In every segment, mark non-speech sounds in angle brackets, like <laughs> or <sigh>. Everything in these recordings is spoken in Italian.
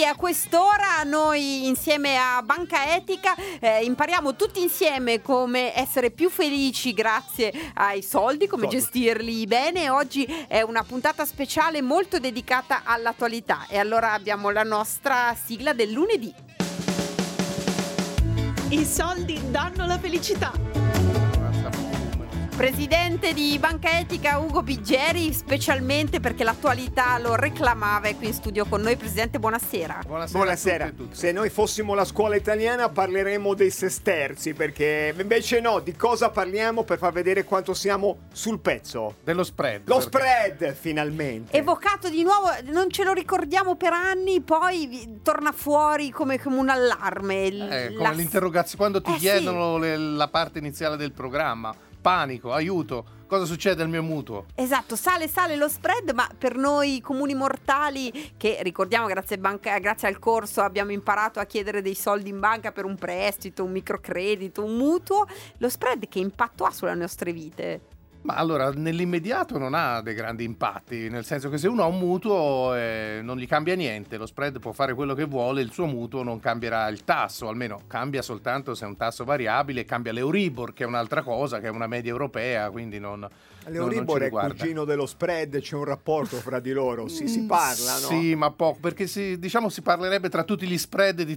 lunedì a quest'ora noi insieme a Banca Etica eh, impariamo tutti insieme come essere più felici grazie ai soldi, come Soldi. gestirli bene. Oggi è una puntata speciale molto dedicata all'attualità e allora abbiamo la nostra sigla del lunedì. I soldi danno la felicità. Presidente di Banca Etica Ugo Biggeri, specialmente perché l'attualità lo reclamava, è qui in studio con noi. Presidente, buonasera. Buonasera, Buonasera. a tutti e tutte. Se noi fossimo la scuola italiana parleremmo dei sesterzi, perché invece no, di cosa parliamo per far vedere quanto siamo sul pezzo? Dello spread. Lo perché- spread, finalmente. Evocato di nuovo, non ce lo ricordiamo per anni, poi torna fuori come, come un allarme. il- Eh, come la- l'interrogazione, quando ti Eh, sì. chiedono le- la parte iniziale del programma, panico, aiuto, cosa succede al mio mutuo? Esatto, sale, sale lo spread, ma per noi comuni mortali, che ricordiamo grazie, banca- grazie al corso abbiamo imparato a chiedere dei soldi in banca per un prestito, un microcredito, un mutuo, lo spread che impatto ha sulle nostre vite? Ma allora, nell'immediato non ha dei grandi impatti, nel senso che se uno ha un mutuo eh, non gli cambia niente, lo spread può fare quello che vuole, il suo mutuo non cambierà il tasso, almeno cambia soltanto se è un tasso variabile, cambia l'Euribor, che è un'altra cosa, che è una media europea, quindi non... non- non L'Euribor è cugino dello spread, c'è un rapporto fra di loro, si, si parla, no? Sì, ma poco, perché si, diciamo si parlerebbe tra tutti gli spread di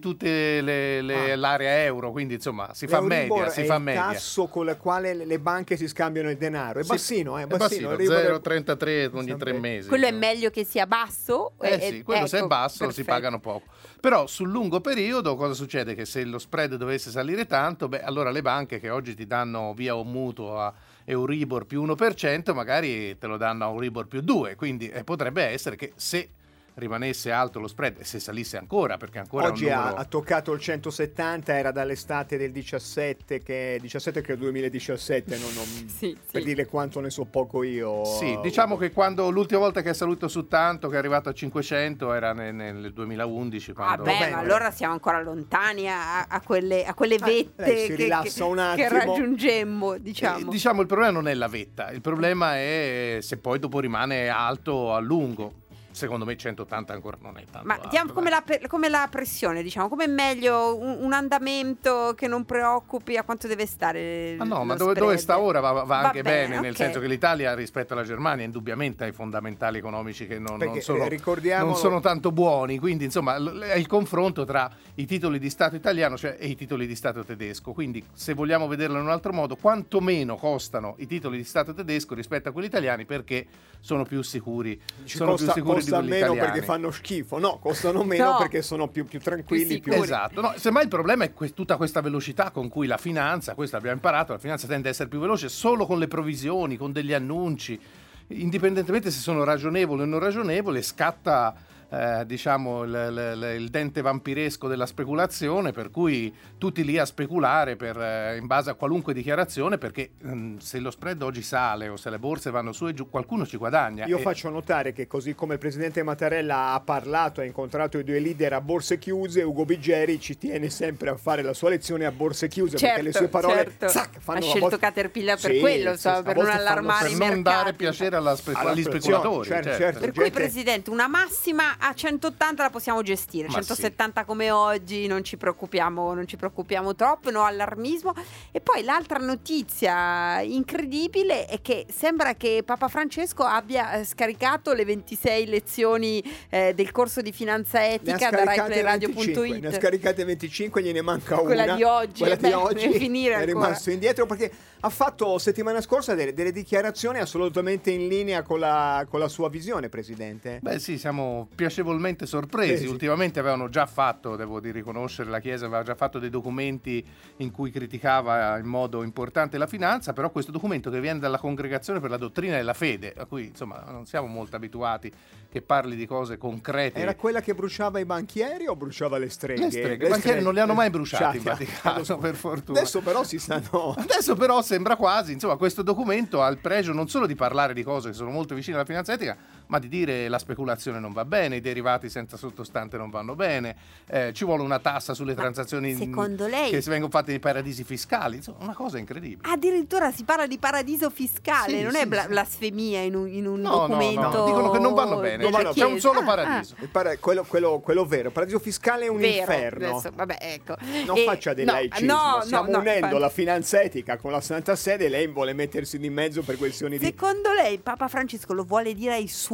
le- Ah. l'area euro, quindi insomma si fa L'Euribor media, si è fa il media. tasso con il quale le- le banche si scambiano il denaro. È Sì, bassino, eh, è bassino. bassino, è- 0,33 ogni tre mesi. Quello è meglio che sia basso? Eh e- sì, quello se è ecco, basso si perfetto. pagano poco. Però sul lungo periodo cosa succede? Che se lo spread dovesse salire tanto, beh, allora le banche che oggi ti danno via un mutuo a Euribor più 1%, magari te lo danno a Euribor più 2, quindi eh, potrebbe essere che se rimanesse alto lo spread e se salisse ancora, perché ancora Oggi è un ha, numero... ha toccato il 170, era dall'estate del 17, che 17 che è 2017, non, non- <laughs> Sì, per sì. dire quanto ne so poco io. Sì, diciamo che quando l'ultima volta che è salito su tanto, che è arrivato a 500, era nel, nel 2011. Quando... Vabbè, ma allora siamo ancora lontani a, a quelle, a quelle Ah, vette lei si che, rilassa che- che raggiungemmo, Eh, diciamo. diciamo il problema non è la vetta, il problema è se poi dopo rimane alto a lungo. Secondo me 180 ancora non è tanto. Ma alto, diamo come dai. la, come la pressione, diciamo, come è meglio un, un andamento che non preoccupi a quanto deve stare? Ma no, lo ma dove, dove sta ora va, va Va anche bene, bene, nel ok. senso che l'Italia rispetto alla Germania indubbiamente ha i fondamentali economici che non, Perché, non sono, eh, non sono tanto buoni, quindi insomma l- è il confronto tra i titoli di Stato italiano cioè, e i titoli di Stato tedesco, quindi se vogliamo vederlo in un altro modo, quanto meno costano i titoli di Stato tedesco rispetto a quelli italiani perché sono più sicuri, Ci sono costa, più sicuri costa meno italiani. perché fanno schifo, no, costano <laughs> meno No. perché sono più, più tranquilli, Più. Esatto, no, semmai il problema è que- tutta questa velocità con cui la finanza, questo abbiamo imparato, la finanza tende ad essere più veloce solo con le provvisioni, con degli annunci, indipendentemente se sono ragionevoli o non ragionevoli, scatta eh, diciamo il, il- il dente vampiresco della speculazione, per cui tutti lì a speculare per, eh, in base a qualunque dichiarazione, perché mm, se lo spread oggi sale o se le borse vanno su e giù, qualcuno ci guadagna. Io E- faccio notare che così come il presidente Mattarella ha parlato, ha incontrato i due leader a borse chiuse, Ugo Biggeri ci tiene sempre a fare la sua lezione a borse chiuse Certo, perché le sue parole certo. zac, fanno ha scelto volte- Caterpillar per Sì, quello, sì, insomma, a per non allarmare per i non mercati. dare piacere alla spe- Alla agli speculatori. certo, certo. certo. Per cui, gente- Presidente, una massima a 180 la possiamo gestire, Ma 170 come oggi, non ci preoccupiamo, non ci preoccupiamo troppo, no allarmismo. E poi l'altra notizia incredibile è che sembra che Papa Francesco abbia eh, scaricato le 26 lezioni eh, del corso di finanza etica da scaricate 25, ne ha raiplayradio.it. scaricate 25, gliene manca Quella una. di oggi, Quella eh, di beh, oggi deve finire è ancora. rimasto indietro perché ha fatto settimana scorsa delle, delle dichiarazioni assolutamente in linea con la, con la sua visione, Presidente. Beh sì, siamo piacevolmente sorpresi. Eh, sì. Ultimamente avevano già fatto, devo di riconoscere, la Chiesa aveva già fatto dei documenti in cui criticava in modo importante la finanza, però questo documento che viene dalla Congregazione per la Dottrina della Fede, a cui insomma non siamo molto abituati, che parli di cose concrete. Era quella che bruciava i banchieri o bruciava le streghe? Le streghe. I banchieri non li hanno mai bruciati in Ciao. Vaticano, per fortuna. Adesso però si stanno... Adesso però sembra quasi, insomma, questo documento ha il pregio non solo di parlare di cose che sono molto vicine alla finanza etica, ma di dire la speculazione non va bene, i derivati senza sottostante non vanno bene, eh, ci vuole una tassa sulle Ma transazioni secondo lei- che si vengono fatte nei paradisi fiscali, insomma una cosa incredibile. Addirittura si parla di paradiso fiscale, Sì, non sì, è bla- blasfemia in un, in un No, no, no, documento. dicono che non vanno bene, della c'è- un solo Ah, paradiso. Il para- quello, quello- quello vero, il paradiso fiscale è un Vero, inferno. adesso, vabbè, ecco. Non E- faccia del no, laicismo, no, no, stiamo no, unendo infatti. la finanza etica con la Santa Sede e lei vuole mettersi di mezzo per questioni di... Secondo lei Papa Francesco lo vuole dire ai suoi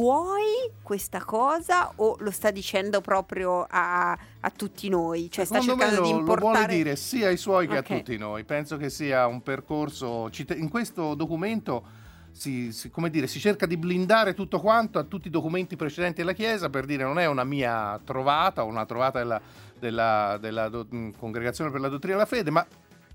questa cosa o lo sta dicendo proprio a, a tutti noi? Cioè sta Secondo me cercando lo, di lo vuole importare... dire sia ai suoi che Ok. a tutti noi. Penso che sia un percorso. In questo documento si, si- come dire, si cerca di blindare tutto quanto a tutti i documenti precedenti della Chiesa per dire non è una mia trovata o una trovata della, della- della do- Congregazione per la Dottrina della Fede, ma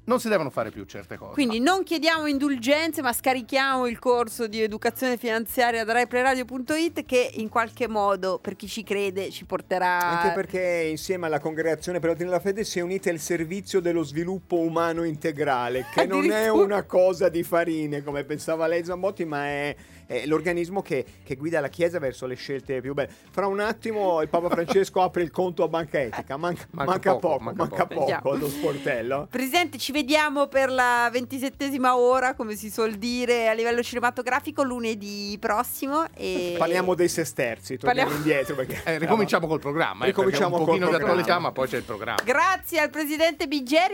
non si devono fare più certe cose. Quindi non chiediamo indulgenze, ma scarichiamo il corso di educazione finanziaria da RaiPlayRadio.it che in qualche modo, per chi ci crede, ci porterà... Anche perché insieme alla congregazione per la dottrina della fede si è unita il servizio dello sviluppo umano integrale, che non è una cosa di farine come pensava lei Zambotti, ma è, è l'organismo che, che guida la Chiesa verso le scelte più belle. Fra un attimo il Papa Francesco apre il conto a banca etica, manca, Manca manca poco, poco, manca manca poco. poco allo sportello. Presidente, ci vediamo per la ventisettesima ora, come si suol dire, a livello cinematografico lunedì prossimo. E... Parliamo dei sesterzi, torniamo Parliamo- indietro perché <laughs> Eh, ricominciamo col programma. eh, Ricominciamo un col pochino di attualità, ma poi c'è il programma. Grazie al presidente Biggeri.